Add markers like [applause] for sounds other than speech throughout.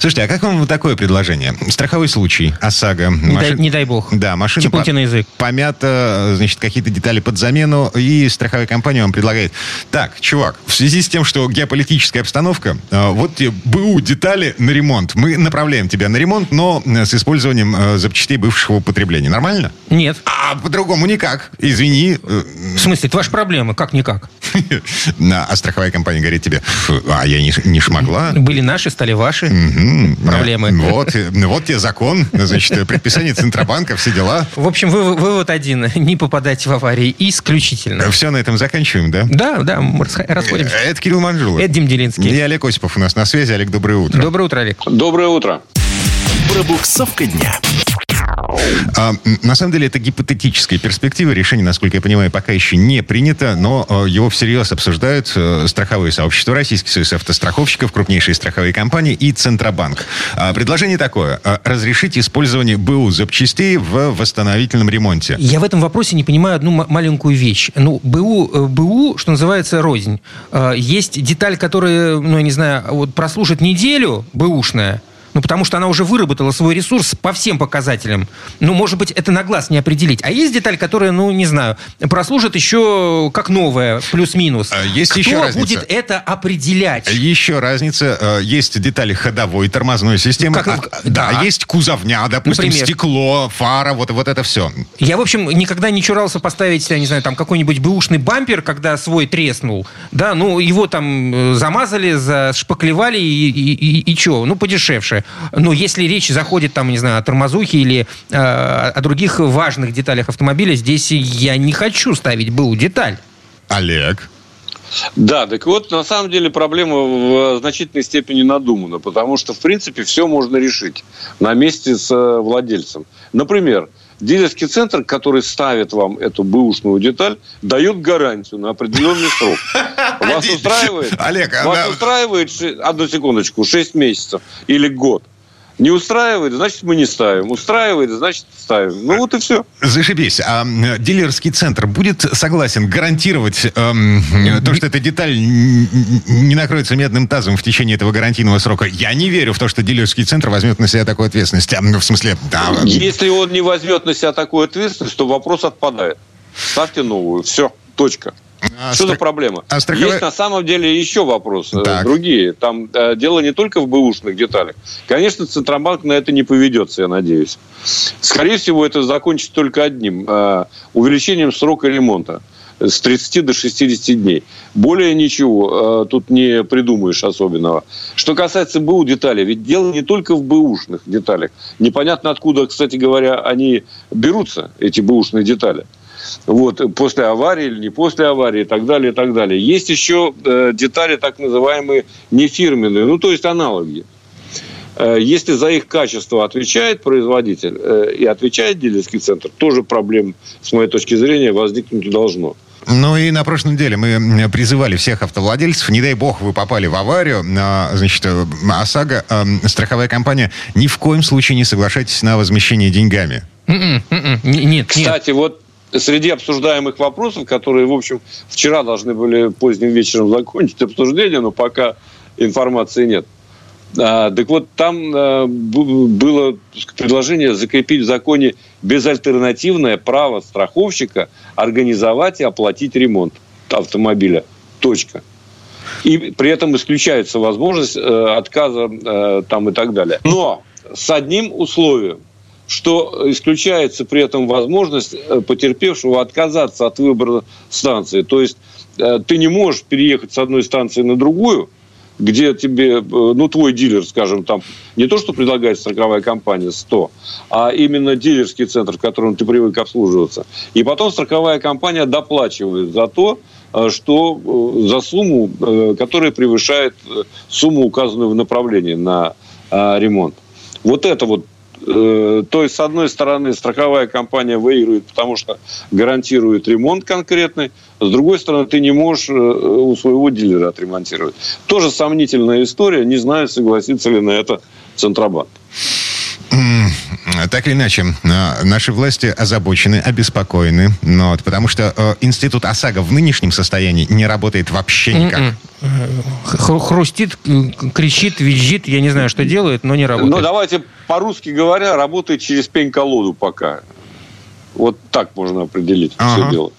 Слушайте, а как вам такое предложение? Страховой случай, ОСАГО. Не, машин... дай, не дай бог. Да, машина Типуньте на язык. помята, значит, какие-то детали под замену, и страховая компания вам предлагает. Так, чувак, в связи с тем, что геополитическая обстановка, э, вот тебе БУ детали на ремонт. Мы направляем тебя на ремонт, но э, с использованием э, запчастей бывшего употребления. Нормально? Нет. А по-другому никак. Извини. В смысле, это ваши проблемы? Как никак? [laughs] А страховая компания говорит тебе, а я не, не шмогла. Были наши, стали ваши проблемы. Вот, вот тебе закон, значит, предписание Центробанка, все дела. В общем, вы, вывод один. Не попадать в аварии исключительно. Все на этом заканчиваем, да? Да, да, мы расходимся. Это Кирилл Манжулов. Это Дим Делинский. И Олег Осипов у нас на связи. Олег, доброе утро. Доброе утро, Олег. Доброе утро. Пробуксовка дня. А, на самом деле, это гипотетическая перспектива. Решение, насколько я понимаю, пока еще не принято, но э, его всерьез обсуждают э, страховые сообщества, Российский союз автостраховщиков, крупнейшие страховые компании и Центробанк. А, предложение такое. Э, разрешить использование БУ запчастей в восстановительном ремонте. Я в этом вопросе не понимаю одну маленькую вещь. Ну, БУ, БУ, что называется, рознь. Есть деталь, которая, ну, я не знаю, вот прослужит неделю, бэушная, ну, потому что она уже выработала свой ресурс по всем показателям. Ну, может быть, это на глаз не определить. А есть деталь, которая, ну, не знаю, прослужит еще как новая, плюс-минус. А есть Кто еще разница. будет это определять? Еще разница. Э, Есть детали ходовой тормозной системы. Как- а, да. да. есть кузовня, допустим, Например? стекло, фара, вот, вот это все. Я, в общем, никогда не чурался поставить, я не знаю, там какой-нибудь бэушный бампер, когда свой треснул. Да, ну, его там э, замазали, зашпаклевали и, и, и, и что? Ну, подешевше. Но если речь заходит, там, не знаю, о тормозухе или э, о других важных деталях автомобиля, здесь я не хочу ставить БУ деталь. Олег. Да, так вот, на самом деле проблема в значительной степени надумана, потому что, в принципе, все можно решить на месте с э, владельцем. Например, дилерский центр, который ставит вам эту бэушную деталь, дает гарантию на определенный срок. [laughs] Вас устраивает? Олег, а Вас устраивает, одну секундочку, 6 месяцев или год. Не устраивает, значит, мы не ставим. Устраивает, значит, ставим. Ну, вот и все. Зашибись. А дилерский центр будет согласен гарантировать эм, то, что эта деталь не накроется медным тазом в течение этого гарантийного срока? Я не верю в то, что дилерский центр возьмет на себя такую ответственность. А, ну, в смысле, да. Если он не возьмет на себя такую ответственность, то вопрос отпадает. Ставьте новую. Все. Точка. А Что за страх- проблема? а страховая- Есть на самом деле еще вопросы, э, Так. другие. Там э, дело не только в бэушных деталях. Конечно, Центробанк на это не поведется, я надеюсь. Скорее всего, это закончится только одним. э, увеличением срока ремонта с 30 до 60 дней. Более ничего э, тут не придумаешь особенного. Что касается БУ деталей, ведь дело не только в бэушных деталях. Непонятно откуда, кстати говоря, они берутся, эти бэушные детали вот, после аварии или не после аварии и так далее, и так далее. Есть еще э, детали так называемые нефирменные, ну, то есть аналоги. Э, Если за их качество отвечает производитель э, и отвечает дилерский центр, тоже проблем, с моей точки зрения, возникнуть не должно. Ну и на прошлой неделе мы призывали всех автовладельцев, не дай бог вы попали в аварию, а, значит, ОСАГО, страховая компания, ни в коем случае не соглашайтесь на возмещение деньгами. М-м, м-м, Нет, нет. Кстати, вот среди обсуждаемых вопросов, которые, в общем, вчера должны были поздним вечером закончить обсуждение, но пока информации нет. А, так вот, там а, было предложение закрепить в законе безальтернативное право страховщика организовать и оплатить ремонт автомобиля. Точка. И при этом исключается возможность э, отказа э, там и так далее. Но с одним условием, что исключается при этом возможность э, потерпевшего отказаться от выбора станции. То есть э, ты не можешь переехать с одной станции на другую, где тебе, э, ну, твой дилер, скажем, там, не то, что предлагает страховая компания 100, а именно дилерский центр, в котором ты привык обслуживаться. И потом страховая компания доплачивает за то, что за сумму, которая превышает сумму, указанную в направлении на ремонт. Вот это вот то есть, с одной стороны, страховая компания выигрывает, потому что гарантирует ремонт конкретный. С другой стороны, ты не можешь э, у своего дилера отремонтировать. Тоже сомнительная история. Не знаю, согласится ли на это Центробанк. Так или иначе, э, наши власти озабочены, обеспокоены, но вот, потому что э, институт ОСАГО в нынешнем состоянии не работает вообще никак. М-м. Хру- Хрустит, м, кричит, визжит, я не знаю, что делает, но не работает. Ну, давайте по-русски говоря, работает через пень-колоду пока. Вот так можно определить Ага. все дело.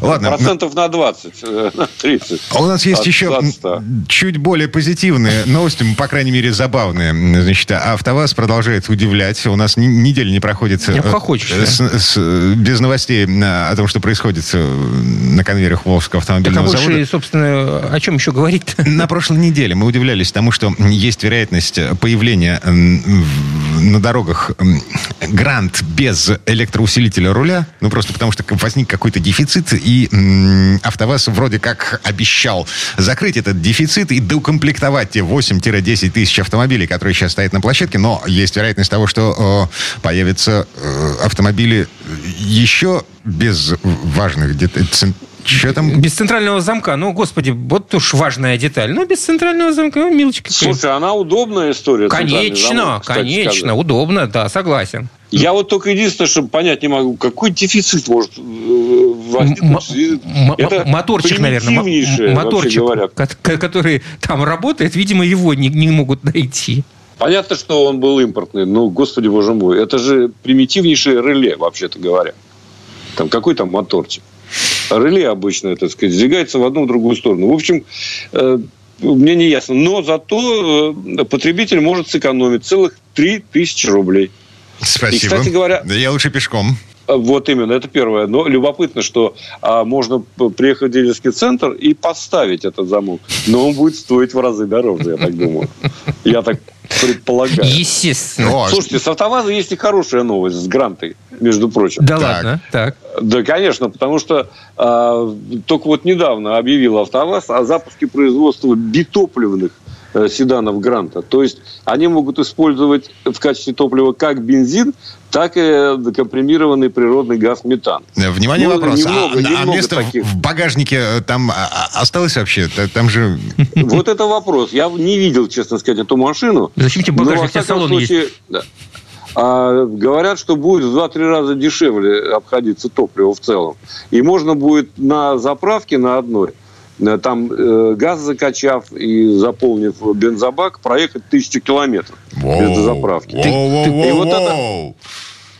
Ладно, Процентов на 20, э, [laughs] на 30. А У нас есть От- еще чуть более позитивные новости, по крайней мере, забавные. Значит, АвтоВАЗ продолжает удивлять. У нас неделя не проходит э, Не обхохочешься. с- с- без новостей э, о том, что происходит э, на конвейерах Волжского Так а автомобильного больше, завода. собственно, о чем еще говорить На прошлой неделе мы удивлялись тому, что есть вероятность появления на дорогах грант без электроусилителя руля, ну просто потому что возник какой-то дефицит, и АвтоВАЗ вроде как обещал закрыть этот дефицит и доукомплектовать те 8-10 тысяч автомобилей, которые сейчас стоят на площадке, но есть вероятность того, что э, появятся э, автомобили еще без важных деталей. Что там? Без центрального замка. Ну, господи, вот уж важная деталь. Ну, без центрального замка, ну, милочка. Слушай, она удобная история. Конечно, замок, конечно, сказать. удобно, да, согласен. Я вот только единственное, что понять не могу, какой дефицит может э, возникнуть. Это моторчик, наверное, моторчик, говоря. который там работает, видимо, его не, не могут найти. Понятно, что он был импортный, но, господи боже мой, это же примитивнейшее реле, вообще-то говоря. Там какой там моторчик? Реле обычно, так сказать, сдвигается в одну в другую сторону. В общем, э, мне не ясно. Но зато э, потребитель может сэкономить целых 3000 рублей. Спасибо. И, кстати говоря- я лучше пешком. А, Вот именно, это первое. Но любопытно, что а, можно приехать в дилерский центр и поставить этот замок. Но он будет стоить в разы дороже, я так думаю. Я так предполагаю. Естественно. О, Слушайте, с «АвтоВАЗа» есть и хорошая новость с грантой, между прочим. Да Так. ладно, так. Да, конечно, потому что а, только вот недавно объявил «АвтоВАЗ» о запуске производства битопливных э, седанов «Гранта». То есть они могут использовать в качестве топлива как бензин, так и декомпримированный природный газ метан. Э, Внимание, Ну, вопрос. А- немного, а, немного место в- таких. в багажнике э, там а, а, осталось вообще? Та- Там же... [laughs] Вот это вопрос. Я не видел, честно сказать, эту машину. Зачем тебе Но, багажник? всяком салон есть. случае, да. А, говорят, что будет в 2-3 раза дешевле обходиться топливо в целом. И можно будет на заправке на одной, э, там э, газ закачав и заполнив бензобак, проехать тысячу километров без заправки. Воу-воу-воу-воу. И вот это-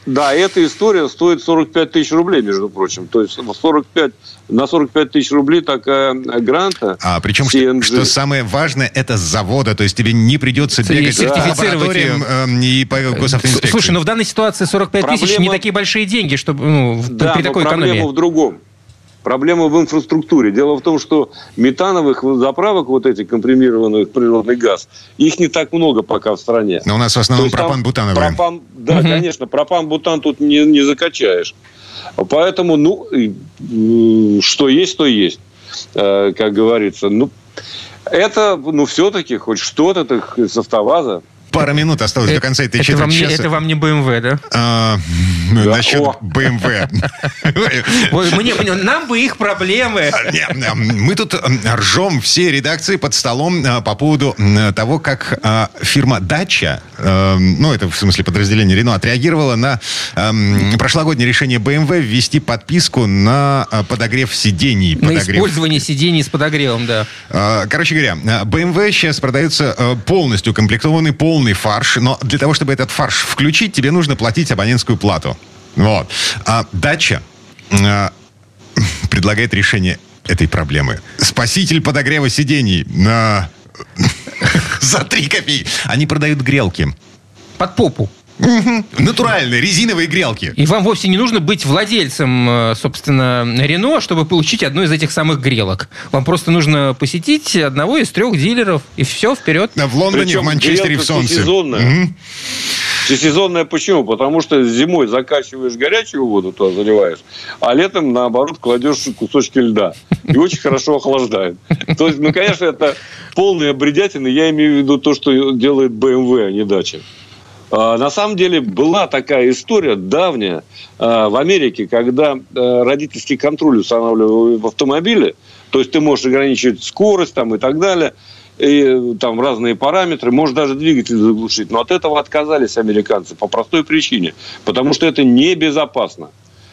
Да, эта история стоит 45 тысяч рублей, между прочим. То есть 45, на 45 тысяч рублей такая гранта. А причем, что, CNG. что самое важное, это с завода. То есть тебе не придется бегать по Сертифицировать эм, и по госавтоинспекции. Слушай, ну в данной ситуации 45 тысяч Проблема- не такие большие деньги, чтобы ну, Да, при но такой проблема экономии. в другом. Проблема в инфраструктуре. Дело в том, что метановых заправок, вот этих компримированных в природный газ, их не так много пока в стране. Но у нас в основном пропан-бутановые. пропан- да, Мгм. конечно, пропан-бутан тут не, не закачаешь. Поэтому, ну, что есть, то есть, Э, как говорится. Ну, это, ну, все-таки хоть что-то так с автоваза. Пара минут осталось до конца этой это, вам четверти не, часа. это вам не BMW, да? А, Да. Насчет [laughs] мне, мне- нам бы их проблемы. Э, Мы тут э, ржем все редакции под столом э, по поводу э, того, как э, фирма Дача, э, ну это в смысле подразделение Рено, отреагировала на э, прошлогоднее решение BMW ввести подписку на э, подогрев сидений. На подогрев. использование сидений с подогревом, да. Э, Короче говоря, э, BMW сейчас продается э, полностью комплектованный полный фарш, но для того, чтобы этот фарш включить, тебе нужно платить абонентскую плату. Вот. А дача э, [laughs] предлагает решение этой проблемы. Спаситель подогрева сидений на... за 3 копейки. Они продают грелки. Под попу. Натуральные, резиновые грелки. И вам вовсе не нужно быть владельцем, э, собственно, Рено, чтобы получить одну из этих самых грелок. Вам просто нужно посетить одного из трех дилеров, и все, вперед. В Лондоне, Причем в Манчестере, в солнце. всесезонная. Мгм. Всесезонная почему? Потому что зимой закачиваешь горячую воду, туда заливаешь, а летом, наоборот, кладешь кусочки льда. И очень хорошо охлаждает. То есть, ну, конечно, это полная бредятина. Я имею в виду то, что делает BMW, а не дача. А, На самом деле была такая история давняя а, в Америке, когда а, родительский контроль устанавливали в автомобиле, то есть ты можешь ограничивать скорость там, и так далее. И, там разные параметры, может даже двигатель заглушить. Но от этого отказались американцы по простой причине. Потому что это небезопасно.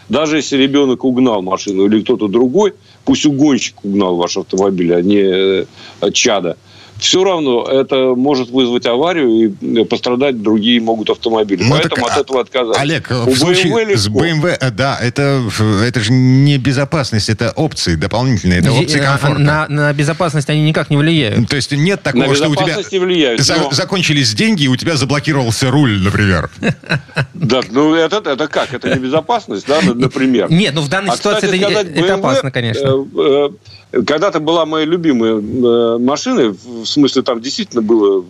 Даже если ребенок угнал машину или кто-то другой, пусть угонщик угнал ваш автомобиль, а не э, чада – все равно это может вызвать аварию и пострадать другие могут автомобили. Ну, Поэтому так, от этого отказаться. Олег, У в случае с BMW, э, да, это, это же не безопасность, это опции дополнительные, это опции а, комфорта. На, на безопасность они никак не влияют. То есть нет такого, что у тебя не влияют, за, но... закончились деньги, и у тебя заблокировался руль, например. [laughs] Да, ну это, это как? Это не безопасность, да, например? Нет, ну в данной а, ситуации это опасно, конечно. Когда-то была моя любимая э, машина, в смысле там действительно было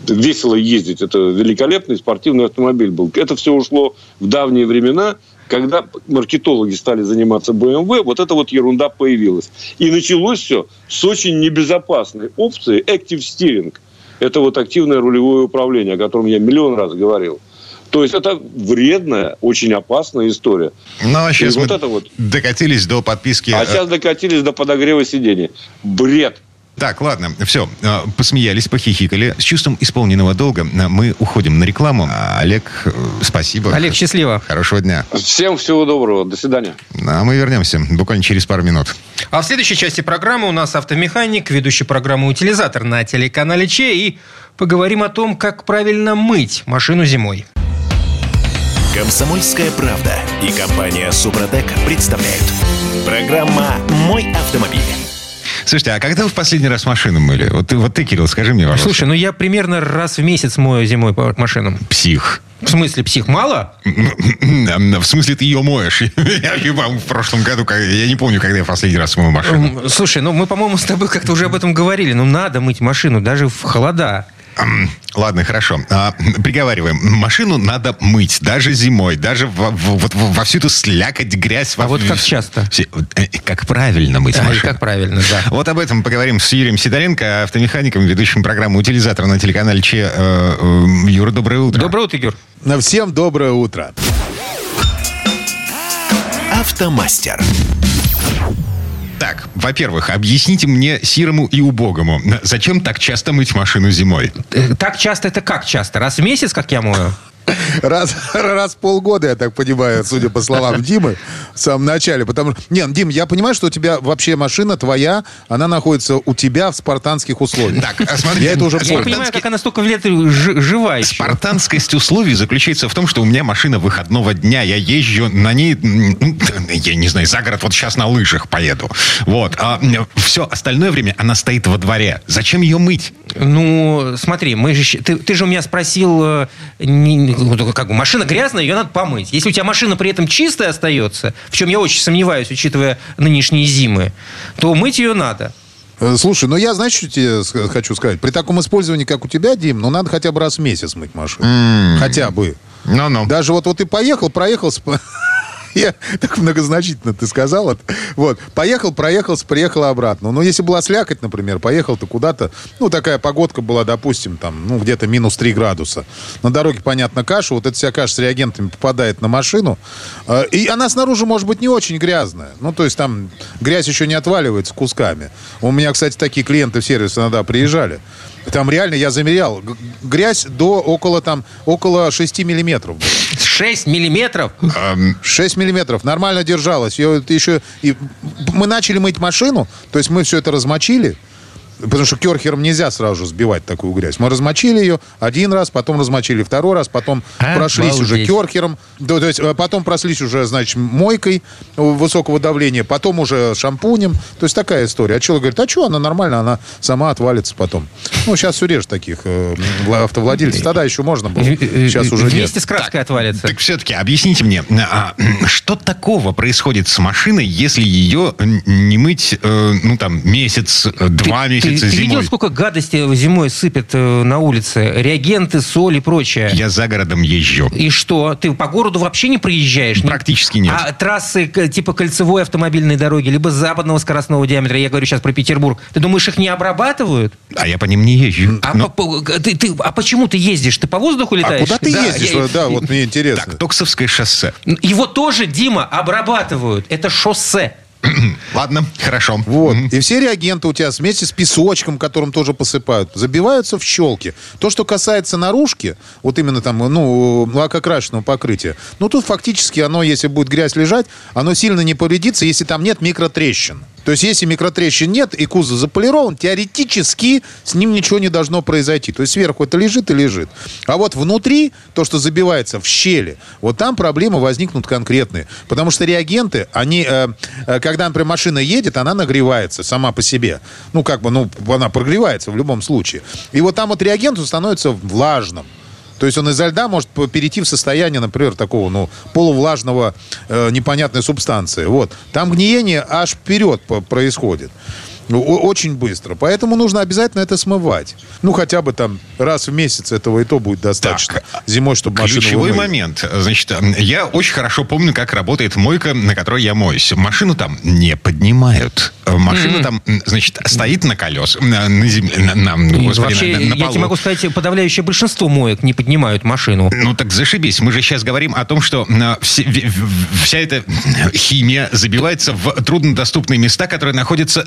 весело ездить. Это великолепный спортивный автомобиль был. Это все ушло в давние времена, когда маркетологи стали заниматься BMW, вот эта вот ерунда появилась. И началось все с очень небезопасной опции Active Steering. Это вот активное рулевое управление, о котором я миллион раз говорил. То есть это вредная, очень опасная история. Ну, а сейчас мы вот это вот... докатились до подписки... А сейчас докатились до подогрева сидений. Бред. Так, ладно, все, а, посмеялись, похихикали. С чувством исполненного долга а, мы уходим на рекламу. Олег, э, спасибо. Олег, счастливо. Хорошего дня. Всем всего доброго. До свидания. А мы вернемся буквально через пару минут. А в следующей части программы у нас автомеханик, ведущий программы «Утилизатор» на телеканале Че. И поговорим о том, как правильно мыть машину зимой. Комсомольская правда и компания Супротек представляют. Программа «Мой автомобиль». Слушайте, а когда вы в последний раз машину мыли? Вот, вот ты, Кирилл, скажи мне, пожалуйста. Слушай, ну я примерно раз в месяц мою зимой по машинам. Псих. В смысле, псих мало? В смысле, ты ее моешь. [laughs] Я в прошлом году, я не помню, когда я последний раз мыл машину. Слушай, ну мы, по-моему, с тобой как-то уже об этом говорили. Ну надо мыть машину, даже в холода. Ладно, хорошо. А, приговариваем. Машину надо мыть, даже зимой, даже во, во, во всю эту слякоть, грязь. А во, вот как часто? Все, э, как правильно мыть а, машину. как правильно, да. [laughs] Вот об этом поговорим с Юрием Сидоренко, автомехаником, ведущим программу «Утилизатор» на телеканале Че. Э, э, Юра, доброе утро. Доброе утро, Юр. Всем доброе утро. Автомастер. Так, во-первых, объясните мне сирому и убогому, зачем так часто мыть машину зимой? Э, так часто это как часто? Раз в месяц, как я мою? Раз, раз в полгода, я так понимаю, судя по словам Димы, в самом начале. Потому что, не, Дим, я понимаю, что у тебя вообще машина твоя, она находится у тебя в спартанских условиях. Так, а смотрите, я это уже понял. Я понимаю, как она столько лет жива еще. Спартанскость условий заключается в том, что у меня машина выходного дня. Я езжу на ней, я не знаю, за город вот сейчас на лыжах поеду. Вот. А все остальное время она стоит во дворе. Зачем ее мыть? Ну, смотри, мы же, ты, ты же у меня спросил, э, не, как бы машина грязная, ее надо помыть. Если у тебя машина при этом чистая остается, в чем я очень сомневаюсь, учитывая нынешние зимы, то мыть ее надо. Э, слушай, ну я, знаешь, что тебе хочу сказать? При таком использовании, как у тебя, Дим, ну надо хотя бы раз в месяц мыть машину. Mm. Хотя бы. Ну, ну. Даже вот, вот ты поехал, проехал, [laughs] я так многозначительно ты сказал. Вот. Поехал, проехался, приехал обратно. Ну, если была слякоть, например, поехал ты куда-то, ну, такая погодка была, допустим, там, ну, где-то минус 3 градуса. На дороге, понятно, каша. Вот эта вся каша с реагентами попадает на машину. Э, и она снаружи, может быть, не очень грязная. Ну, то есть там грязь еще не отваливается кусками. У меня, кстати, такие клиенты в сервис иногда приезжали. Там реально, я замерял, грязь до около там, около 6 миллиметров. 6 миллиметров? 6 миллиметров. Нормально держалась. Я, еще, и мы начали мыть машину, то есть мы все это размочили, Потому что керхером нельзя сразу же сбивать такую грязь. Мы размочили ее один раз, потом размочили второй раз, потом а, прошлись балдеть. уже керхером. То, то есть э, потом прошлись уже, значит, мойкой высокого давления, потом уже шампунем. То есть такая история. А человек говорит, а что, она нормально, она сама отвалится потом. Ну, сейчас все реже таких э, автовладельцев. Тогда еще можно было. Сейчас уже Вместе нет. с краской так, отвалится. Так все-таки объясните мне, а, что такого происходит с машиной, если ее не мыть, э, ну, там, месяц, два месяца? Ты, ты видел, сколько гадости зимой сыпят э, на улице? Реагенты, соль и прочее. Я за городом езжу. И что? Ты по городу вообще не проезжаешь? Практически нет. А трассы типа кольцевой автомобильной дороги, либо западного скоростного диаметра, я говорю сейчас про Петербург, ты думаешь, их не обрабатывают? А я по ним не езжу. А, Но... по, ты, ты, а почему ты ездишь? Ты по воздуху а летаешь? А куда ты да, ездишь? Я... Да, вот мне интересно. Так, Токсовское шоссе. Его тоже, Дима, обрабатывают. Это шоссе. [clears throat] Ладно, хорошо. Вот. И все реагенты у тебя вместе с песочком, которым тоже посыпают, забиваются в щелки. То, что касается наружки, вот именно там, ну, лакокрашенного покрытия, ну, тут фактически оно, если будет грязь лежать, оно сильно не повредится, если там нет микротрещин. То есть, если микротрещин нет и кузов заполирован, теоретически с ним ничего не должно произойти. То есть, сверху это лежит и лежит. А вот внутри, то, что забивается в щели, вот там проблемы возникнут конкретные. Потому что реагенты, они, э, э, когда, например, машина едет, она нагревается сама по себе. Ну, как бы, ну, она прогревается в любом случае. И вот там вот реагент становится влажным. То есть он изо льда может перейти в состояние, например, такого, ну, полувлажного э, непонятной субстанции. Вот. Там гниение аж вперед происходит. Ну, очень быстро. Поэтому нужно обязательно это смывать. Ну, хотя бы там раз в месяц этого и то будет достаточно. Так, Зимой, чтобы машину Ключевой вымыли. момент. Значит, я очень хорошо помню, как работает мойка, на которой я моюсь. Машину там не поднимают. Машина mm-hmm. там, значит, стоит на колес, на, на земле, на, на, господи, Вообще, на, на полу. я тебе могу сказать, подавляющее большинство моек не поднимают машину. Ну, так зашибись. Мы же сейчас говорим о том, что все, вся эта химия забивается в труднодоступные места, которые находятся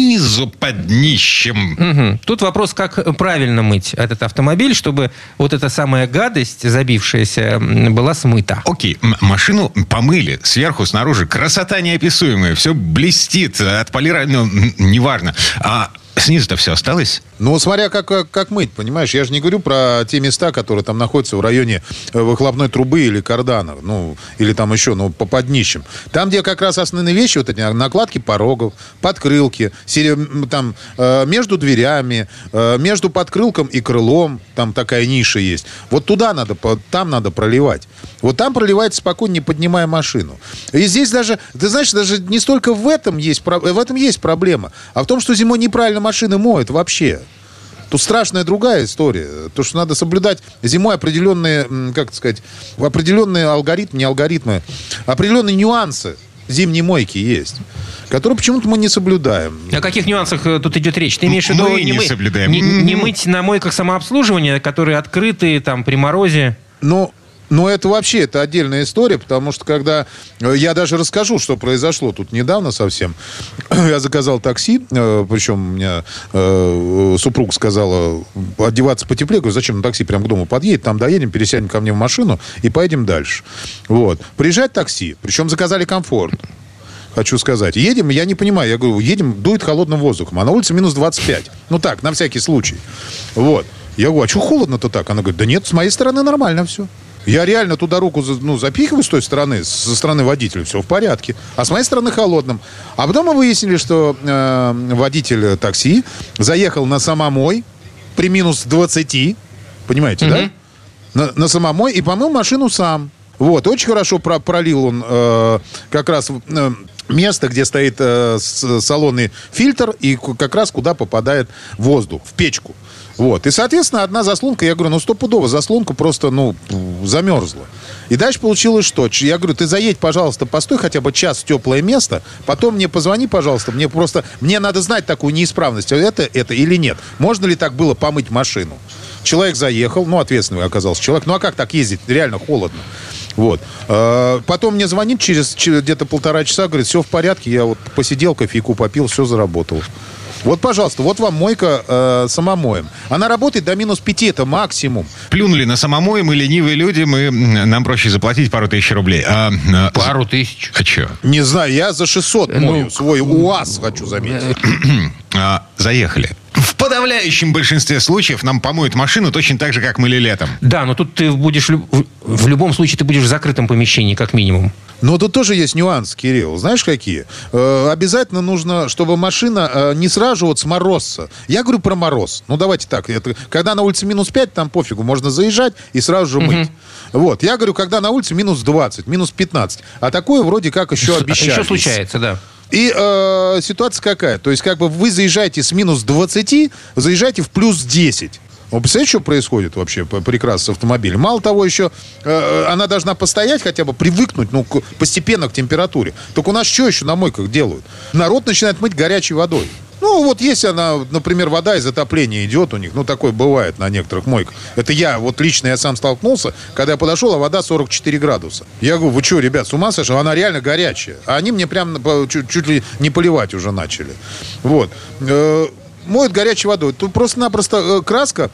снизу под днищем. Угу. Тут вопрос, как правильно мыть этот автомобиль, чтобы вот эта самая гадость, забившаяся, была смыта. Окей, машину помыли сверху, снаружи. Красота неописуемая, все блестит, отполировано, ну, неважно. А Снизу-то все осталось? Ну, смотря как, как, как мыть, понимаешь? Я же не говорю про те места, которые там находятся в районе э, выхлопной трубы или кардана, ну, или там еще, ну, по под днищем. Там, где как раз основные вещи, вот эти накладки порогов, подкрылки, там, э, между дверями, э, между подкрылком и крылом, там такая ниша есть. Вот туда надо, там надо проливать. Вот там проливается спокойно, не поднимая машину. И здесь даже, ты знаешь, даже не столько в этом есть, в этом есть проблема, а в том, что зимой неправильно машины моют вообще. Тут страшная другая история. То, что надо соблюдать зимой определенные, как сказать, определенные алгоритмы, не алгоритмы, определенные нюансы зимней мойки есть, которые почему-то мы не соблюдаем. О каких нюансах э, тут идет речь? Ты имеешь в виду мы не, не, мы, соблюдаем. Не, не мыть на мойках самообслуживания, которые открыты там при морозе? Ну, но это вообще, это отдельная история, потому что когда... Э, я даже расскажу, что произошло тут недавно совсем. [clears throat] Я заказал такси, э, причем у меня э, супруга сказала одеваться потеплее. Говорю, зачем на такси прямо к дому подъедет, там доедем, пересядем ко мне в машину и поедем дальше. Вот. Приезжает такси, причем заказали комфорт хочу сказать. Едем, я не понимаю, я говорю, едем, дует холодным воздухом, а на улице минус 25. Ну так, на всякий случай. Вот. Я говорю, а что холодно-то так? Она говорит, да нет, с моей стороны нормально все. Я реально туда руку ну, запихиваю с той стороны, со стороны водителя, все в порядке. А с моей стороны холодным. А потом мы выяснили, что э, водитель такси заехал на самомой при минус 20, понимаете, угу. да? На, на самомой и помыл машину сам. Вот, очень хорошо про пролил он э, как раз э, место, где стоит э, салонный фильтр и как раз куда попадает воздух, в печку. Вот. И, соответственно, одна заслонка, я говорю, ну, стопудово, заслонка просто, ну, замерзла. И дальше получилось что? Я говорю, ты заедь, пожалуйста, постой хотя бы час в теплое место, потом мне позвони, пожалуйста, мне просто, мне надо знать такую неисправность, это, это или нет. Можно ли так было помыть машину? Человек заехал, ну, ответственный оказался человек, ну, а как так ездить? Реально холодно. Вот. А, потом мне звонит через, через где-то полтора часа, говорит, все в порядке, я вот посидел, кофейку попил, все заработало. Вот, пожалуйста, вот вам мойка э, самомоем. Она работает до минус 5, это максимум. Плюнули на самомой, мы ленивые люди, мы, нам проще заплатить пару тысяч рублей. А, а, пару тысяч? А что? Не знаю, я за 600 ну, мою свой УАЗ, хочу заметить. [clears throat] а, заехали. В подавляющем большинстве случаев нам помоют машину точно так же, как мыли летом. Да, но тут ты будешь... В любом случае ты будешь в закрытом помещении, как минимум. Но тут тоже есть нюанс, Кирилл. Знаешь, какие? Э, обязательно нужно, чтобы машина э, не сразу вот сморозся. Я говорю про мороз. Ну, давайте так. Это, когда на улице минус 5, там пофигу, можно заезжать и сразу же мыть. Угу. Вот. Я говорю, когда на улице минус 20, минус 15. А такое вроде как еще обещали. Еще случается, да. И э, ситуация какая? То есть, как бы вы заезжаете с минус 20, заезжаете в плюс 10. Вы представляете, что происходит вообще прекрасно с автомобилем? Мало того, еще э, она должна постоять, хотя бы привыкнуть, ну, к, постепенно к температуре. Только у нас что еще на мойках делают? Народ начинает мыть горячей водой. Ну, вот если она, например, вода из отопления идет у них, ну, такое бывает на некоторых мойках. Это я, вот лично я сам столкнулся, когда я подошел, а вода 44 градуса. Я говорю, вы что, ребят, с ума сошли? Она реально горячая. А они мне прям чуть, чуть ли не поливать уже начали. Вот. Моют горячей водой. Тут просто-напросто э, краска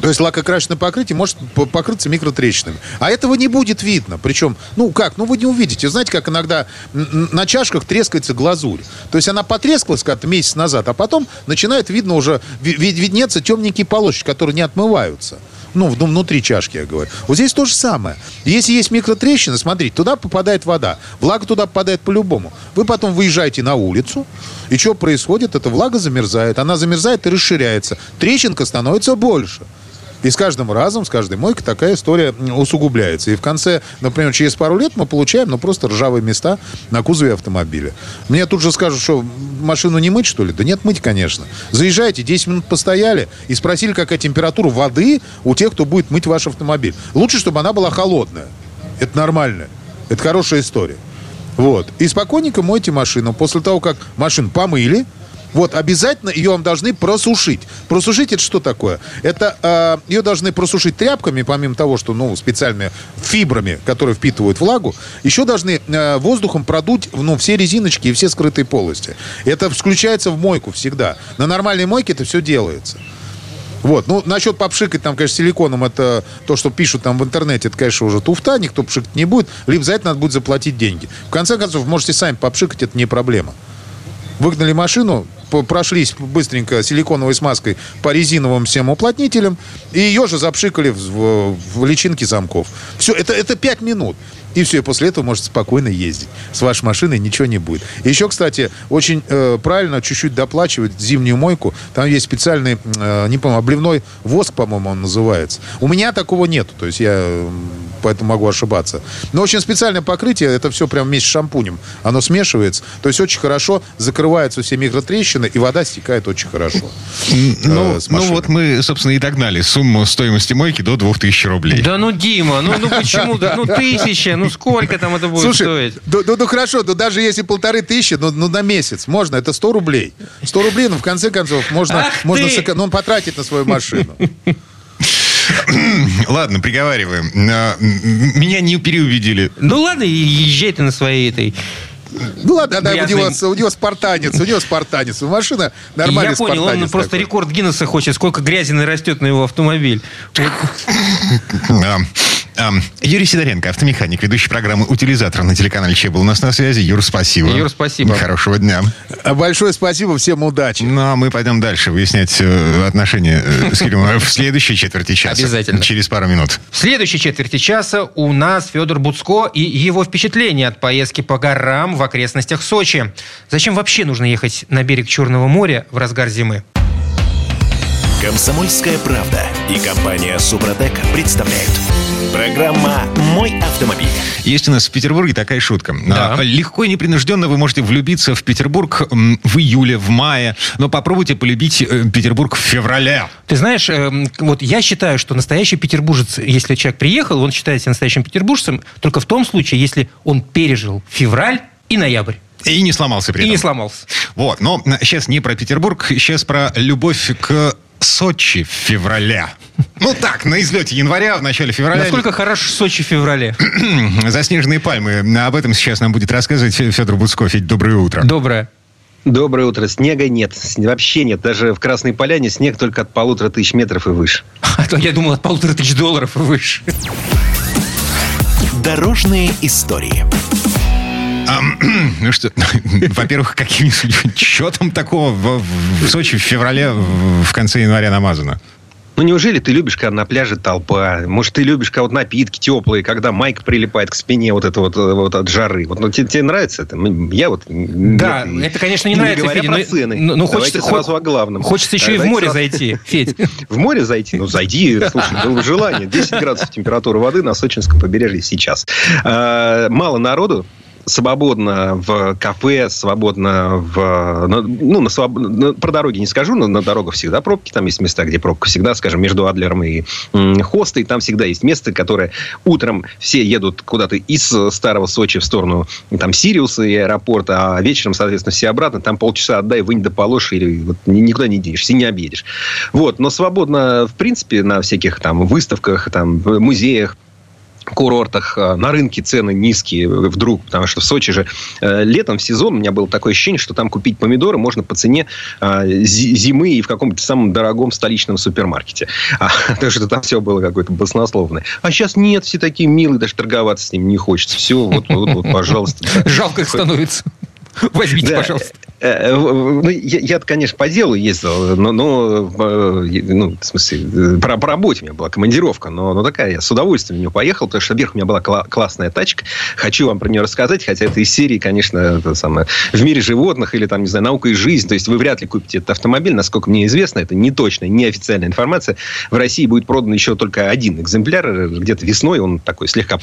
то есть лакокрашенное покрытие может по- покрыться микротрещинами. А этого не будет видно. Причем, ну как, ну вы не увидите. Знаете, как иногда на чашках трескается глазурь. То есть она потрескалась как-то месяц назад, а потом начинает видно уже, ви- ви- виднеться темненькие полосочки, которые не отмываются. Ну, ну, внутри чашки, я говорю. Вот здесь то же самое. Если есть микротрещины, смотрите, туда попадает вода. Влага туда попадает по-любому. Вы потом выезжаете на улицу, и что происходит? Эта влага замерзает. Она замерзает и расширяется. Трещинка становится больше. И с каждым разом, с каждой мойкой такая история усугубляется. И в конце, например, через пару лет мы получаем, ну, просто ржавые места на кузове автомобиля. Мне тут же скажут, что машину не мыть, что ли? Да нет, мыть, конечно. Заезжайте, 10 минут постояли и спросили, какая температура воды у тех, кто будет мыть ваш автомобиль. Лучше, чтобы она была холодная. Это нормально. Это хорошая история. Вот. И спокойненько мойте машину. После того, как машину помыли, вот, обязательно ее вам должны просушить. Просушить это что такое? Это э, ее должны просушить тряпками, помимо того, что, ну, специальными фибрами, которые впитывают влагу, еще должны э, воздухом продуть, ну, все резиночки и все скрытые полости. Это включается в мойку всегда. На нормальной мойке это все делается. Вот, ну, насчет попшикать там, конечно, силиконом, это то, что пишут там в интернете, это, конечно, уже туфта, никто пшикать не будет, либо за это надо будет заплатить деньги. В конце концов, можете сами попшикать, это не проблема. Выгнали машину, прошлись быстренько силиконовой смазкой по резиновым всем уплотнителям, и ее же запшикали в, в- личинки замков. Все, это, это 5 минут. И все, и после этого можете спокойно ездить. С вашей машиной ничего не будет. Еще, кстати, очень э, правильно чуть-чуть доплачивать зимнюю мойку. Там есть специальный, э, не помню, обливной воск, по-моему, он называется. У меня такого нету, то есть я поэтому могу ошибаться. Но очень специальное покрытие, это все прям вместе с шампунем. Оно смешивается, то есть очень хорошо закрываются все микротрещины, и вода стекает очень хорошо. Ну, э, ну вот мы, собственно, и догнали сумму стоимости мойки до 2000 рублей. Да ну, Дима, ну, ну почему? Ну, тысяча, ну сколько там это будет Слушай, стоить? ну, ну, ну, хорошо, ну даже если полторы тысячи, ну, ну на месяц можно, это 100 рублей. 100 рублей, ну в конце концов можно, Ах можно сэко- ну, потратить на свою машину. [coughs] Ладно, приговариваем. М, Меня не переубедили. Ну ладно, езжай ты на своей этой... Ну ладно, да, у, него, у него спартанец, у него спартанец. Машина нормальный Я понял, он спартанец просто такой. рекорд Гиннесса хочет, сколько грязи нарастет на его автомобиль. Юрий Сидоренко, автомеханик, ведущий программы «Утилизатор» на телеканале Че был у нас на связи. Юр, спасибо. Юр, спасибо. Хорошего дня. А Большое спасибо, всем удачи. Ну, а мы пойдем дальше выяснять э, отношения э, с Кириллом в следующей четверти часа. Обязательно. Через пару минут. В следующей четверти часа у нас Федор Буцко и его впечатления от поездки по горам в окрестностях Сочи. Зачем вообще нужно ехать на берег Черного моря в разгар зимы? Комсомольская правда и компания Супротек представляют. Программа «Мой автомобиль». Есть у нас в Петербурге такая шутка. Да. А, Легко и непринужденно вы можете влюбиться в Петербург в июле, в мае, но попробуйте полюбить э, Петербург в феврале. Ты знаешь, эм, вот я считаю, что настоящий петербуржец, если человек приехал, он считает себя настоящим петербуржцем только в том случае, если он пережил февраль и ноябрь. И не сломался при И этом. не сломался. Вот, но сейчас не про Петербург, сейчас про любовь к Сочи в феврале. Ну так, на излете января, в начале февраля. Насколько хорош Сочи в феврале? [clears throat] Заснеженные пальмы. Об этом сейчас нам будет рассказывать Федор Буцко. Федь, доброе утро. Доброе. Доброе утро. Снега нет. Вообще нет. Даже в Красной Поляне снег только от полутора тысяч метров и выше. [laughs] А то я думал от полутора тысяч долларов и выше. Дорожные истории. [clears throat] Ну что, [laughs] во-первых, какими там такого в, в Сочи в феврале, в в конце января намазано? Ну, неужели ты любишь, когда на пляже толпа? Может, ты любишь, когда вот напитки теплые, когда майка прилипает к спине вот это вот, э, вот от жары? Вот, ну, тебе, тебе нравится это? Я вот... Да, нет, это, конечно, не и нравится, говоря Федя, про но- цены. но- но Давайте хочется- сразу о главном. Хочется еще и в Давайте море сразу- зайти, [laughs] Федь. В море зайти? Ну, зайди, слушай, было бы желание. 10 градусов температура воды на сочинском побережье сейчас. А, Мало народу, свободно в кафе, свободно в... Ну, на, своб... про дороги не скажу, но на дорогах всегда пробки. Там есть места, где пробка всегда, скажем, между Адлером и Хостой. Там всегда есть место, которое утром все едут куда-то из Старого Сочи в сторону там Сириуса и аэропорта, а вечером, соответственно, все обратно. Там полчаса отдай, вынь да положь, или вот никуда не денешься, не объедешь. Вот. Но свободно, в принципе, на всяких там выставках, там, музеях, курортах, э, на рынке цены низкие вдруг, потому что в Сочи же э, летом в сезон у меня было такое ощущение, что там купить помидоры можно по цене э, зимы и в каком-то самом дорогом столичном супермаркете. А, [laughs] потому что там все было какое-то баснословное. А сейчас нет, все такие милые, даже торговаться с ними не хочется. Все, вот, вот, вот пожалуйста. [laughs] Жалко их становится. [laughs] Возьмите, да. пожалуйста. Э, э, ну, я, я, конечно, по делу ездил, но, но э, ну, в смысле, по, по работе у меня была командировка, но, но такая, я с удовольствием в нее поехал, потому что вверх у меня была кла- классная тачка. Хочу вам про нее рассказать, хотя это из серии, конечно, это самое, в мире животных или, там, не знаю, наука и жизнь. То есть вы вряд ли купите этот автомобиль, насколько мне известно, это не точная, не официальная информация. В России будет продан еще только один экземпляр, где-то весной, он такой слегка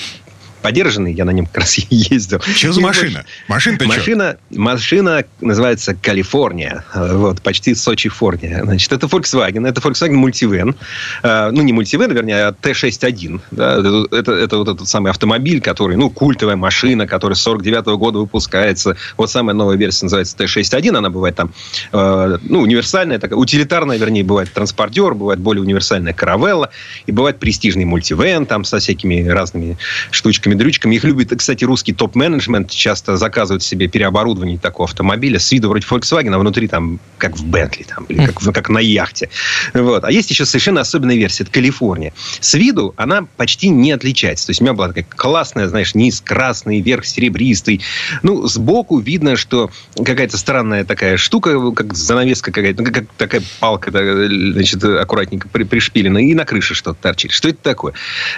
подержанный, я на нем как раз [laughs] ездил. Что за машина? Машина-то машина, машина называется Калифорния. Вот, почти Сочи, Форния. Значит, это Volkswagen. Это Volkswagen Multivan. А, ну, не Multivan, вернее, а Т-61. Да? Это, это, это вот этот самый автомобиль, который, ну, культовая машина, которая с 49 -го года выпускается. Вот самая новая версия называется Т-61. Она бывает там, э, ну, универсальная, такая, утилитарная, вернее, бывает транспортер, бывает более универсальная каравелла, и бывает престижный мультивен там со всякими разными штучками дрючками. Их любит, кстати, русский топ-менеджмент. Часто заказывают себе переоборудование такого автомобиля с виду вроде Volkswagen, а внутри там как в Бентли, там, или как, как на яхте. Вот. А есть еще совершенно особенная версия. Это Калифорния. С виду она почти не отличается. То есть у меня была такая классная, знаешь, низ красный, верх серебристый. Ну, сбоку видно, что какая-то странная такая штука, как занавеска какая-то, ну, как такая палка, значит, аккуратненько пришпилена, и на крыше что-то торчит. Что это такое?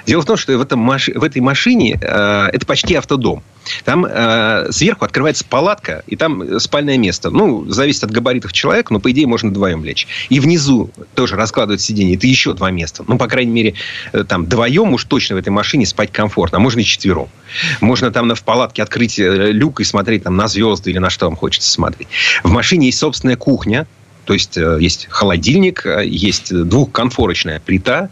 Дело в том, что в, этом, в этой машине Э, это почти автодом. Там э, сверху открывается палатка, и там спальное место. Ну, зависит от габаритов человека, но, по идее, можно вдвоем лечь. И внизу тоже раскладывают сиденье. Это еще два места. Ну, по крайней мере, э, там вдвоем уж точно в этой машине спать комфортно. А можно и четвером. Можно там в палатке открыть э, люк и смотреть там на звезды или на что вам хочется смотреть. В машине есть собственная кухня, то есть э, есть холодильник, э, есть двухконфорочная плита,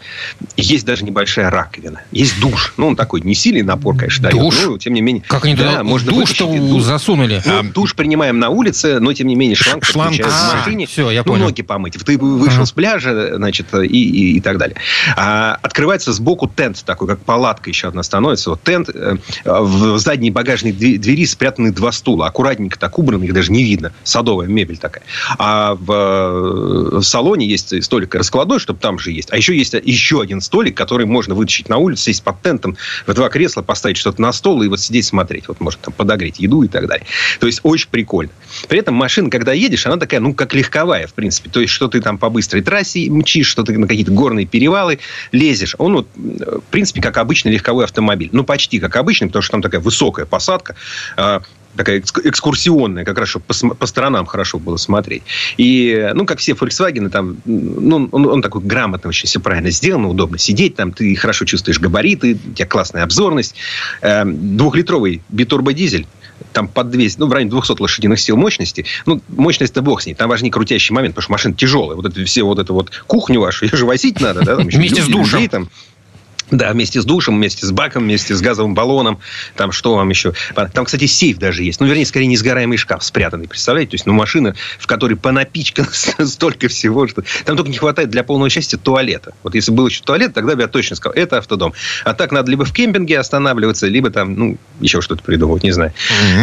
есть даже небольшая раковина, есть душ. Ну, он такой не сильный напор, конечно, душ? дает, но тем не менее... Как они да, можно душ-то душ. засунули? Ну, а, душ принимаем на улице, но тем не менее шланг, шланг подключается в машине. Все, я ну, понял. ноги помыть. Ты вышел ага. с пляжа, значит, и, и, и так далее. А, открывается сбоку тент такой, как палатка еще одна становится. Вот тент, э, в задней багажной двери спрятаны два стула. Аккуратненько так убраны, их даже не видно. Садовая мебель такая. А в в салоне есть столик раскладной, чтобы там же есть. А еще есть еще один столик, который можно вытащить на улицу, сесть под тентом, в два кресла поставить что-то на стол и вот сидеть смотреть. Вот может там подогреть еду и так далее. То есть очень прикольно. При этом машина, когда едешь, она такая, ну, как легковая, в принципе. То есть, что ты там по быстрой трассе мчишь, что ты на какие-то горные перевалы лезешь. Он, вот, в принципе, как обычный легковой автомобиль. Ну, почти как обычный, потому что там такая высокая посадка а, такая экскурсионная, как раз, чтобы по, по сторонам хорошо было смотреть. И, ну, как все Volkswagen, там, ну, он, он такой грамотно, очень все правильно сделано, удобно сидеть, там, ты хорошо чувствуешь габариты, у тебя классная обзорность. Эм, двухлитровый битурбодизель, там под 200, ну, в районе 200 лошадиных сил мощности. Ну, мощность-то бог с ней. Там важнее крутящий момент, потому что машина тяжелая. Вот это все вот это вот кухню вашу, ее же возить надо, да? Там Вместе с душем. Людей, там, да, вместе с душем, вместе с баком, вместе с газовым баллоном. Там что вам еще? Там, кстати, сейф даже есть. Ну, вернее, скорее, несгораемый шкаф спрятанный. Представляете? То есть, ну, машина, в которой понапичкано столько всего, что... Там только не хватает для полного счастья туалета. Вот если был еще туалет, тогда бы я точно сказал, это автодом. А так надо либо в кемпинге останавливаться, либо там, ну, еще что-то придумывать, не знаю.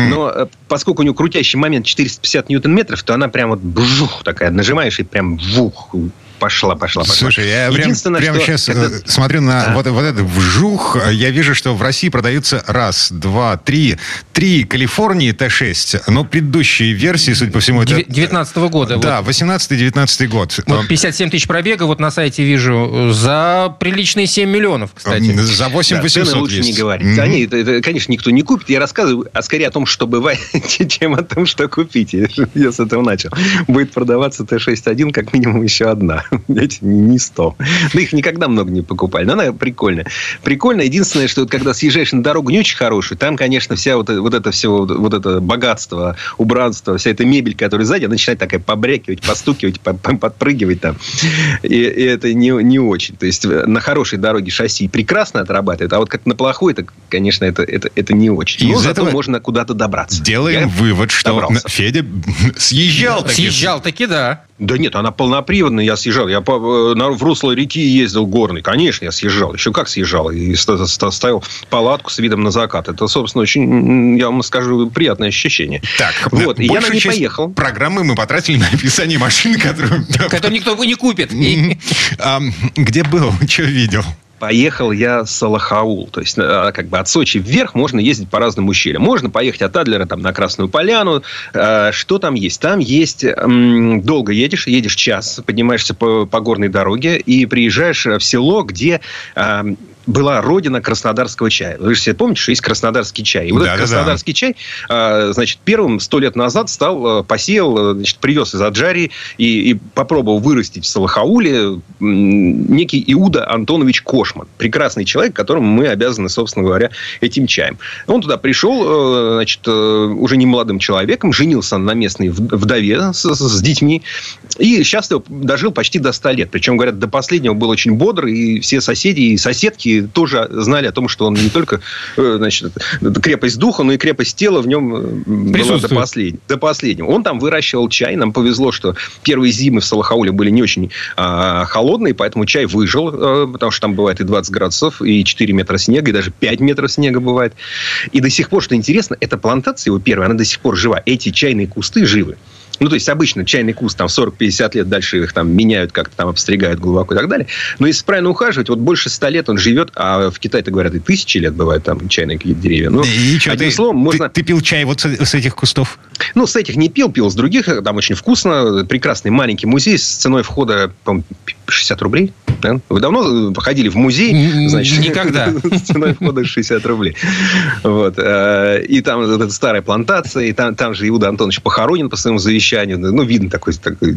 Но э, поскольку у него крутящий момент 450 ньютон-метров, то она прям вот бжух такая, нажимаешь и прям вух, пошла, пошла, пошла. Слушай, я прям, прямо сейчас это... Э, смотрю на а? вот, вот этот вжух. Я вижу, что в России продаются раз, два, три, три Калифорнии Т6. Но предыдущие версии, судя по всему, это... 19 -го года. Да, вот. 18-19 год. Вот 57 тысяч пробега, вот на сайте вижу, за приличные 7 миллионов, кстати. За 8 да, 800 лучше есть. не говорить. Mm-hmm. Они, это, это, конечно, никто не купит. Я рассказываю а скорее о том, что бывает, [laughs] чем о том, что купить. [laughs] Я с этого начал. Будет продаваться Т6-1 как минимум еще одна. [laughs] Знаете, не 100. Да их никогда много не покупали. Но она прикольная. Прикольно. Единственное, что вот когда съезжаешь на дорогу не очень хорошую, там, конечно, вся вот, вот это все, вот это богатство, убранство, вся эта мебель, которая сзади, она начинает такая побрякивать, постукивать, подпрыгивать там. И, и это не, не очень. То есть на хорошей дороге шасси прекрасно отрабатывает, а вот как на плохой, это, конечно, это, это, это не очень. Но Из зато этого можно куда-то добраться. Делаем Я вывод, что добрался. Федя [laughs] съезжал. таки. Съезжал таки, да. Да нет, она полноприводная, я съезжал. Я по, э, на- в русло реки ездил горный. Конечно, я съезжал. Еще как съезжал. И ста- ста- ставил палатку с видом на закат. Это, собственно, очень, я вам скажу, приятное ощущение. Так, Вот, и я на ней часть поехал. Программы мы потратили на описание машины, которую... Который никто не купит. Где был? [laughs] Что видел? Поехал я с Салахаул. То есть, э, как бы от Сочи вверх можно ездить по разным ущельям. Можно поехать от Адлера там, на Красную Поляну. Э, Что там есть? Там есть... Долго едешь, едешь час, поднимаешься по, по горной дороге и приезжаешь в село, где э, была родина краснодарского чая. Вы же себе помните, что есть краснодарский чай. И вот Да-да-да. этот краснодарский чай, э, значит, первым сто лет назад стал, э, посеял, э, значит, привез из Аджарии и, и попробовал вырастить в Салахауле некий Иуда Антонович Кошман. Прекрасный человек, которому мы обязаны, собственно говоря, этим чаем. Он туда пришел, значит, уже не молодым человеком, женился на местной вдове с, с детьми и счастливо дожил почти до 100 лет. Причем, говорят, до последнего был очень бодр, и все соседи и соседки тоже знали о том, что он не только э, значит, крепость духа, но и крепость тела в нем э, была до, послед- до последнего. Он там выращивал чай. Нам повезло, что первые зимы в Салахауле были не очень а, холодные, поэтому чай выжил, э, потому что там бывает и 20 градусов, и 4 метра снега, и даже 5 метров снега бывает. И до сих пор, что интересно, эта плантация его первая, она до сих пор жива. Эти чайные кусты живы. Ну, то есть, обычно чайный куст там 40-50 лет, дальше их там меняют, как-то там обстригают глубоко и так далее. Но если правильно ухаживать, вот больше 100 лет он живет, а в Китае-то, говорят, и тысячи лет бывают там чайные какие-то деревья. Ну, И чё, одним ты, словом, ты- можно... ты пил чай вот с, с этих кустов? Ну, с этих не пил, пил с других. Там очень вкусно. Прекрасный маленький музей с ценой входа, по 60 рублей. Да? Вы давно э, ходили в музей? Значит, никогда. [laughs] С ценой входа 60 рублей. Вот. э, И там эта старая плантация, и там, там же Иуда Антонович похоронен по своему завещанию. Ну, видно такой, такой,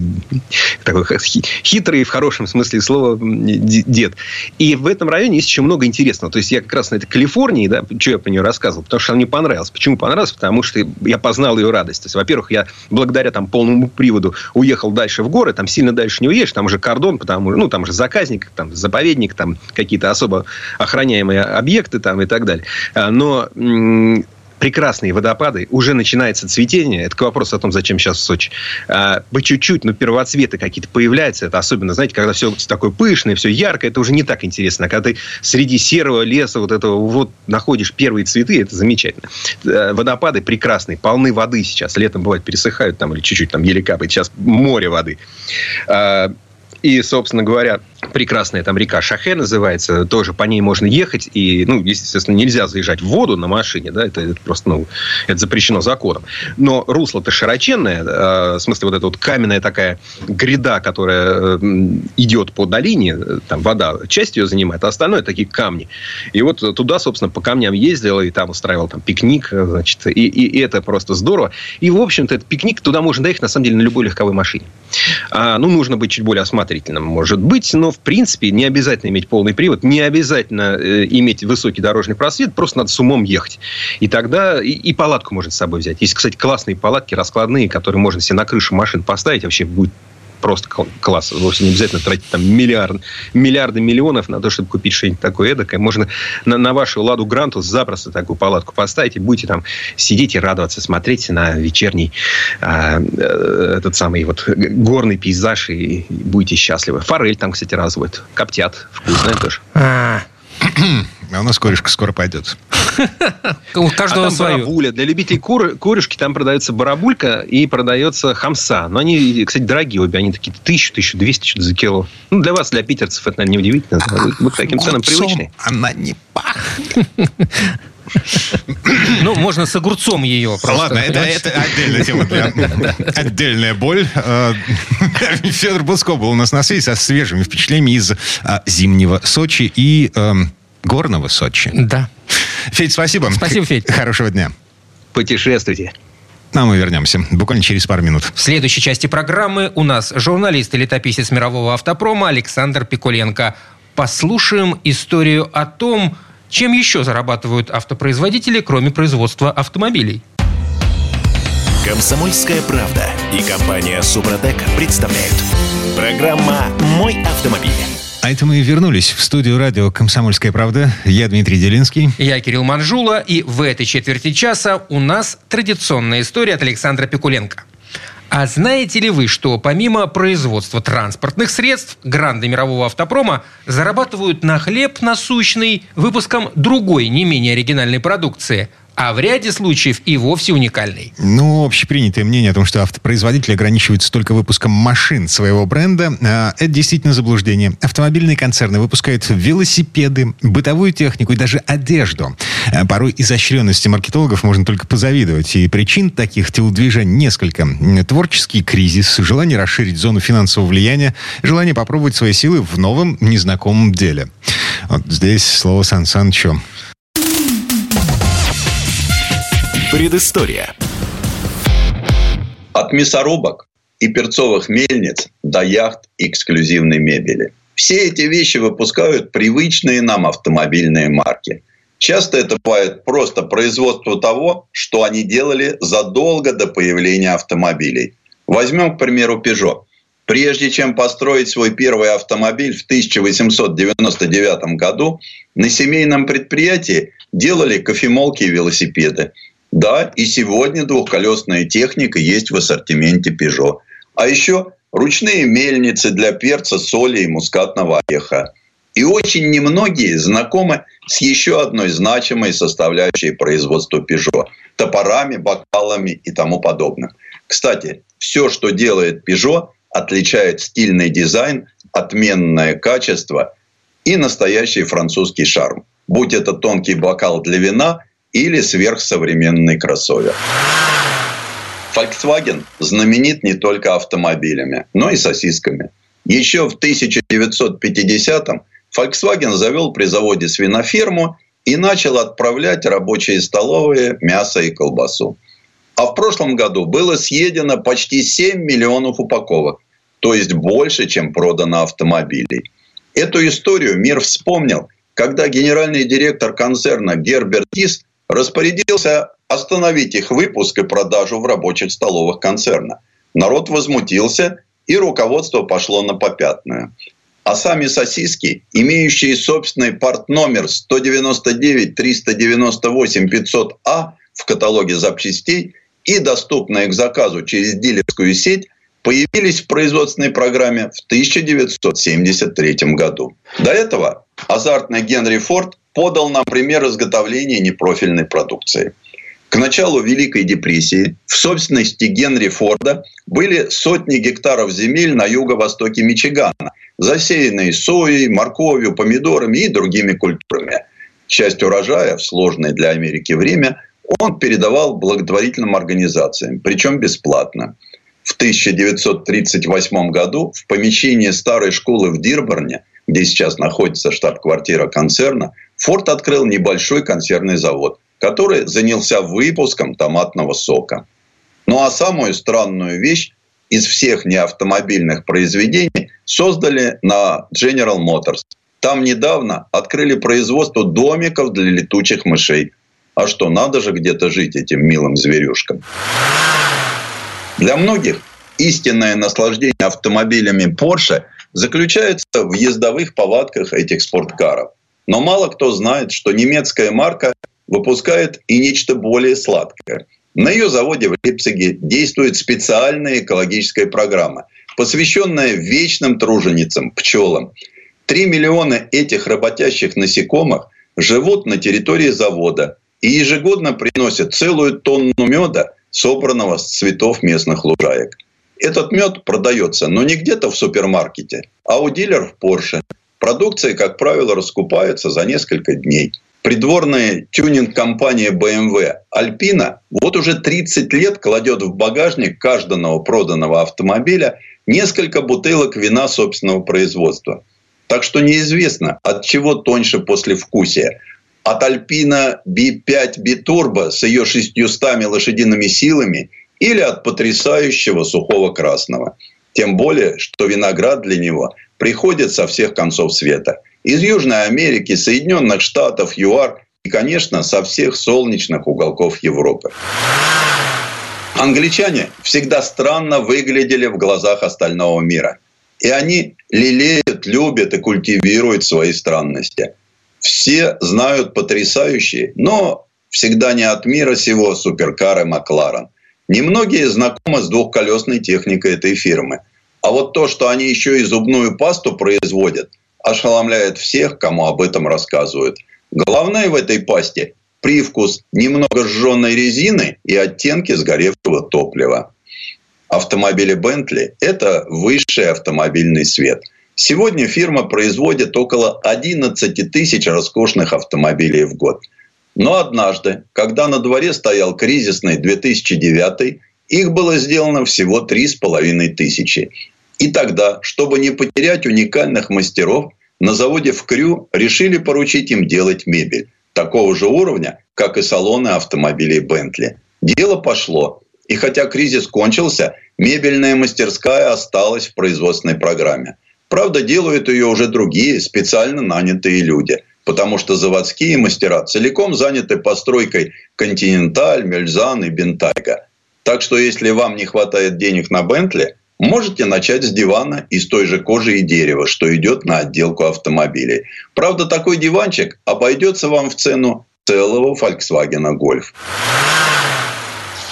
такой хи- хитрый, в хорошем смысле слова, дед. И в этом районе есть еще много интересного. То есть, я как раз на этой Калифорнии, да, что я про нее рассказывал, потому что она мне понравилась. Почему понравилась? Потому что я познал ее радость. То есть, во-первых, я благодаря там полному приводу уехал дальше в горы, там сильно дальше не уедешь, там уже кордон, потому ну, там же заказник, там заповедник, там какие-то особо охраняемые объекты там и так далее. А, Но прекрасные водопады, уже начинается цветение. Это к вопросу о том, зачем сейчас в Сочи. А, по чуть-чуть, но первоцветы какие-то появляются. Это особенно, знаете, когда все такое пышное, все яркое, это уже не так интересно. А когда ты среди серого леса вот этого вот находишь первые цветы, это замечательно. Э, Водопады прекрасные, полны воды сейчас. Летом, бывает, пересыхают там или чуть-чуть там еле капает. Сейчас море воды. А, И, собственно говоря, прекрасная там река Шахе называется. Тоже по ней можно ехать. И, ну, естественно, нельзя заезжать в воду на машине. Да, это, это просто, ну, это запрещено законом. Но русло-то широченное. э, в смысле, вот эта вот каменная такая гряда, которая э, идет по долине. э, Там вода часть ее занимает, а остальное такие камни. И вот туда, собственно, по камням ездил и там устраивал там пикник. э, Значит, и, и это просто здорово. И, в общем-то, этот пикник туда можно доехать, на самом деле, на любой легковой машине. А, ну, нужно быть чуть более осмотрительным, может быть, но, в принципе, не обязательно иметь полный привод, не обязательно э, иметь высокий дорожный просвет, просто надо с умом ехать. И тогда и, и палатку можно с собой взять. Есть, кстати, классные палатки раскладные, которые можно себе на крышу машин поставить, вообще будет просто кл- класс. Вовсе не обязательно тратить там миллиард, миллиарды миллионов на то, чтобы купить что-нибудь такое эдакое. Можно на, на вашу Ладу Гранту запросто такую палатку поставить и будете там сидеть и радоваться, смотреть на вечерний а, э, этот самый вот горный пейзаж и, и будете счастливы. Форель там, кстати, разводят. Коптят. Вкусная тоже. А, А у нас корешка скоро пойдет. [laughs] У каждого а свое. барабуля. Для любителей кур- корюшки там продается барабулька и продается хамса. Но они, кстати, дорогие обе. Они такие тысячу, тысячу двести что-то за кило. Ну, для вас, для питерцев, это, наверное, неудивительно. Вот к таким ценам Огурцом привычные. Она не пахнет. Ну, можно с огурцом ее просто. Ладно, это, это отдельная тема для... [laughs] Отдельная боль. Э, [laughs] Федор Буцко был у нас на связи со свежими впечатлениями из а, зимнего Сочи и эм, горного Сочи. Да. Федь, спасибо. Спасибо, Федь. Хорошего дня. Путешествуйте. А мы вернемся буквально через пару минут. В следующей части программы у нас журналист и летописец мирового автопрома Александр Пикуленко. Послушаем историю о том, чем еще зарабатывают автопроизводители, кроме производства автомобилей. Комсомольская правда и компания Супротек представляют. Программа «Мой автомобиль». А это мы вернулись в студию радио «Комсомольская правда». Я Дмитрий Делинский. Я Кирилл Манжула. И в этой четверти часа у нас традиционная история от Александра Пикуленко. А знаете ли вы, что помимо производства транспортных средств, гранды мирового автопрома зарабатывают на хлеб насущный выпуском другой, не менее оригинальной продукции – а в ряде случаев и вовсе уникальный. Ну, общепринятое мнение о том, что автопроизводители ограничиваются только выпуском машин своего бренда, а, это действительно заблуждение. Автомобильные концерны выпускают велосипеды, бытовую технику и даже одежду. А, порой изощренности маркетологов можно только позавидовать. И причин таких телодвижений несколько. Творческий кризис, желание расширить зону финансового влияния, желание попробовать свои силы в новом, незнакомом деле. Вот здесь слово Сан Санычу. Предыстория. От мясорубок и перцовых мельниц до яхт и эксклюзивной мебели. Все эти вещи выпускают привычные нам автомобильные марки. Часто это бывает просто производство того, что они делали задолго до появления автомобилей. Возьмем, к примеру, Peugeot. Прежде чем построить свой первый автомобиль в 1899 году, на семейном предприятии делали кофемолки и велосипеды. Да, и сегодня двухколесная техника есть в ассортименте Peugeot. А еще ручные мельницы для перца, соли и мускатного ореха. И очень немногие знакомы с еще одной значимой составляющей производства Peugeot – топорами, бокалами и тому подобным. Кстати, все, что делает Peugeot, отличает стильный дизайн, отменное качество и настоящий французский шарм. Будь это тонкий бокал для вина – или сверхсовременный кроссовер. Volkswagen знаменит не только автомобилями, но и сосисками. Еще в 1950-м Volkswagen завел при заводе свиноферму и начал отправлять рабочие столовые мясо и колбасу. А в прошлом году было съедено почти 7 миллионов упаковок, то есть больше, чем продано автомобилей. Эту историю мир вспомнил, когда генеральный директор концерна Герберт Дис распорядился остановить их выпуск и продажу в рабочих столовых концерна. Народ возмутился, и руководство пошло на попятную. А сами сосиски, имеющие собственный партномер 199-398-500А в каталоге запчастей и доступные к заказу через дилерскую сеть, появились в производственной программе в 1973 году. До этого азартный Генри Форд подал нам пример изготовления непрофильной продукции. К началу Великой депрессии в собственности Генри Форда были сотни гектаров земель на юго-востоке Мичигана, засеянные соей, морковью, помидорами и другими культурами. Часть урожая в сложное для Америки время он передавал благотворительным организациям, причем бесплатно. В 1938 году в помещении старой школы в Дирборне, где сейчас находится штаб-квартира концерна, Форд открыл небольшой консервный завод, который занялся выпуском томатного сока. Ну а самую странную вещь из всех неавтомобильных произведений создали на General Motors. Там недавно открыли производство домиков для летучих мышей. А что, надо же где-то жить этим милым зверюшкам. Для многих истинное наслаждение автомобилями Porsche заключается в ездовых повадках этих спорткаров. Но мало кто знает, что немецкая марка выпускает и нечто более сладкое. На ее заводе в Лейпциге действует специальная экологическая программа, посвященная вечным труженицам, пчелам. Три миллиона этих работящих насекомых живут на территории завода и ежегодно приносят целую тонну меда, собранного с цветов местных лужаек. Этот мед продается, но не где-то в супермаркете, а у дилеров Porsche. Продукция, как правило, раскупается за несколько дней. Придворная тюнинг-компания BMW Alpina вот уже 30 лет кладет в багажник каждого проданного автомобиля несколько бутылок вина собственного производства. Так что неизвестно, от чего тоньше послевкусие. От Alpina B5 B-Turbo с ее 600 лошадиными силами или от потрясающего сухого красного. Тем более, что виноград для него приходит со всех концов света. Из Южной Америки, Соединенных Штатов, ЮАР и, конечно, со всех солнечных уголков Европы. Англичане всегда странно выглядели в глазах остального мира. И они лелеют, любят и культивируют свои странности. Все знают потрясающие, но всегда не от мира сего суперкары Макларен. Немногие знакомы с двухколесной техникой этой фирмы. А вот то, что они еще и зубную пасту производят, ошеломляет всех, кому об этом рассказывают. Главное в этой пасте – привкус немного сжженной резины и оттенки сгоревшего топлива. Автомобили Бентли – это высший автомобильный свет. Сегодня фирма производит около 11 тысяч роскошных автомобилей в год – но однажды, когда на дворе стоял кризисный 2009, их было сделано всего 3,5 тысячи. И тогда, чтобы не потерять уникальных мастеров, на заводе в Крю решили поручить им делать мебель такого же уровня, как и салоны автомобилей Бентли. Дело пошло. И хотя кризис кончился, мебельная мастерская осталась в производственной программе. Правда, делают ее уже другие, специально нанятые люди – потому что заводские мастера целиком заняты постройкой «Континенталь», «Мельзан» и «Бентайга». Так что если вам не хватает денег на «Бентли», можете начать с дивана из той же кожи и дерева, что идет на отделку автомобилей. Правда, такой диванчик обойдется вам в цену целого Volkswagen Golf.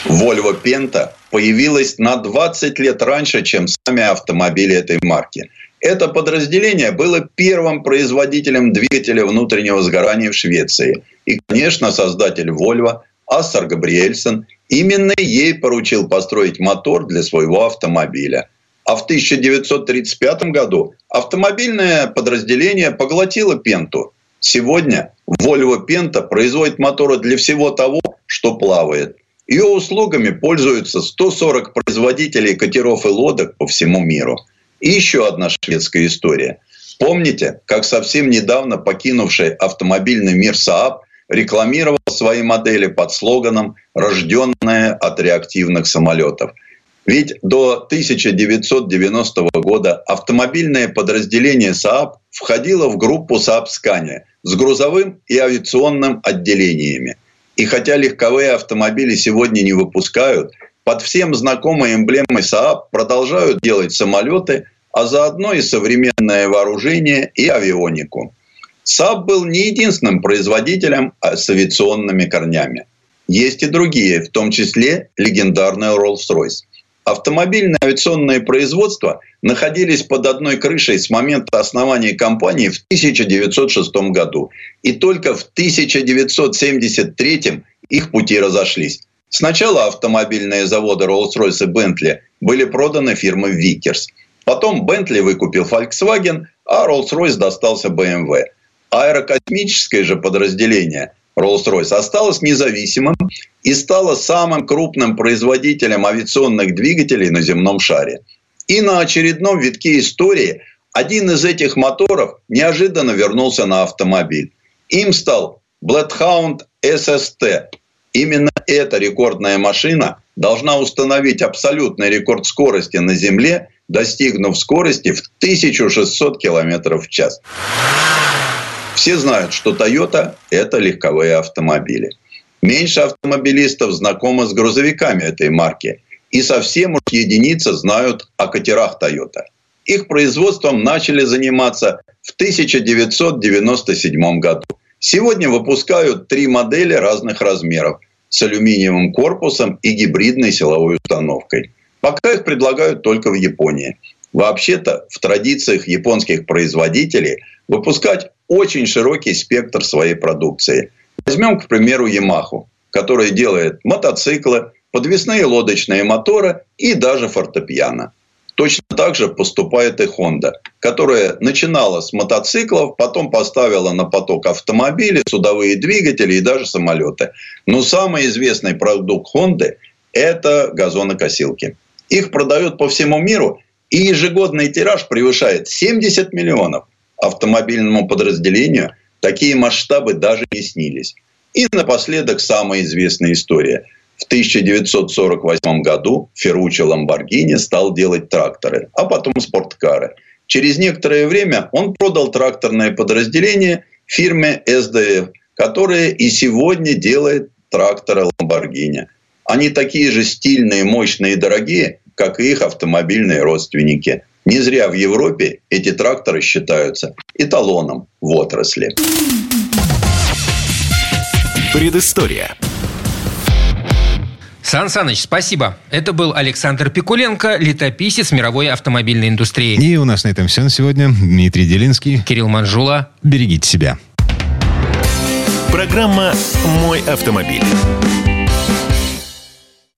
Volvo Penta появилась на 20 лет раньше, чем сами автомобили этой марки – это подразделение было первым производителем двигателя внутреннего сгорания в Швеции. И, конечно, создатель Volvo Ассар Габриэльсон именно ей поручил построить мотор для своего автомобиля. А в 1935 году автомобильное подразделение поглотило Пенту. Сегодня Volvo Penta производит моторы для всего того, что плавает. Ее услугами пользуются 140 производителей катеров и лодок по всему миру – и еще одна шведская история. Помните, как совсем недавно покинувший автомобильный мир Saab рекламировал свои модели под слоганом «Рожденные от реактивных самолетов». Ведь до 1990 года автомобильное подразделение Saab входило в группу Saab Scania с грузовым и авиационным отделениями. И хотя легковые автомобили сегодня не выпускают, под всем знакомой эмблемой Saab продолжают делать самолеты, а заодно и современное вооружение и авионику. Saab был не единственным производителем с авиационными корнями. Есть и другие, в том числе легендарный Rolls-Royce. Автомобильное авиационное производство находились под одной крышей с момента основания компании в 1906 году. И только в 1973 их пути разошлись. Сначала автомобильные заводы Rolls-Royce и Bentley были проданы фирмой Vickers – Потом Бентли выкупил Volkswagen, а Rolls-Royce достался BMW. Аэрокосмическое же подразделение Rolls-Royce осталось независимым и стало самым крупным производителем авиационных двигателей на земном шаре. И на очередном витке истории один из этих моторов неожиданно вернулся на автомобиль. Им стал Bloodhound SST. Именно эта рекордная машина должна установить абсолютный рекорд скорости на Земле достигнув скорости в 1600 км в час. Все знают, что Toyota – это легковые автомобили. Меньше автомобилистов знакомы с грузовиками этой марки. И совсем уж единицы знают о катерах Toyota. Их производством начали заниматься в 1997 году. Сегодня выпускают три модели разных размеров с алюминиевым корпусом и гибридной силовой установкой – Пока их предлагают только в Японии. Вообще-то в традициях японских производителей выпускать очень широкий спектр своей продукции. Возьмем, к примеру, Yamaha, которая делает мотоциклы, подвесные лодочные моторы и даже фортепиано. Точно так же поступает и Honda, которая начинала с мотоциклов, потом поставила на поток автомобили, судовые двигатели и даже самолеты. Но самый известный продукт Honda – это газонокосилки. Их продают по всему миру, и ежегодный тираж превышает 70 миллионов. Автомобильному подразделению такие масштабы даже не снились. И напоследок самая известная история. В В 1948 году Ферруччо Ламборгини стал делать тракторы, а потом спорткары. Через некоторое время он продал тракторное подразделение фирме СДФ, которая и сегодня делает тракторы Ламборгини. Они такие же стильные, мощные и дорогие, как и их автомобильные родственники. Не зря в Европе эти тракторы считаются эталоном в отрасли. Предыстория. Сан Саныч, спасибо. Это был Александр Пикуленко, летописец мировой автомобильной индустрии. И у нас на этом все на сегодня. Дмитрий Делинский. Кирилл Манжула. Берегите себя. Программа «Мой автомобиль».